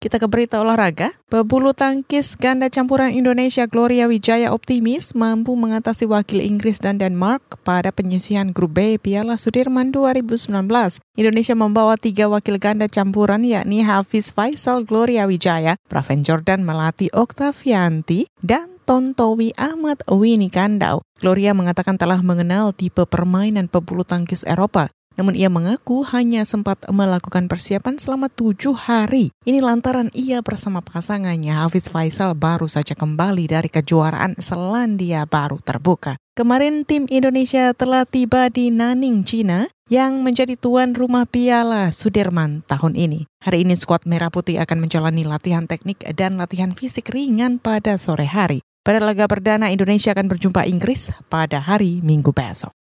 Kita ke berita olahraga. Pebulu tangkis ganda campuran Indonesia Gloria Wijaya optimis mampu mengatasi wakil Inggris dan Denmark pada penyisihan grup B Piala Sudirman 2019. Indonesia membawa tiga wakil ganda campuran yakni Hafiz Faisal Gloria Wijaya, Praven Jordan Melati Oktavianti, dan Tontowi Ahmad Wini Kandau. Gloria mengatakan telah mengenal tipe permainan pebulu tangkis Eropa namun ia mengaku hanya sempat melakukan persiapan selama tujuh hari. Ini lantaran ia bersama pasangannya Hafiz Faisal baru saja kembali dari kejuaraan Selandia Baru terbuka. Kemarin tim Indonesia telah tiba di Nanning, China yang menjadi tuan rumah Piala Sudirman tahun ini. Hari ini skuad Merah Putih akan menjalani latihan teknik dan latihan fisik ringan pada sore hari. Pada laga perdana Indonesia akan berjumpa Inggris pada hari Minggu besok.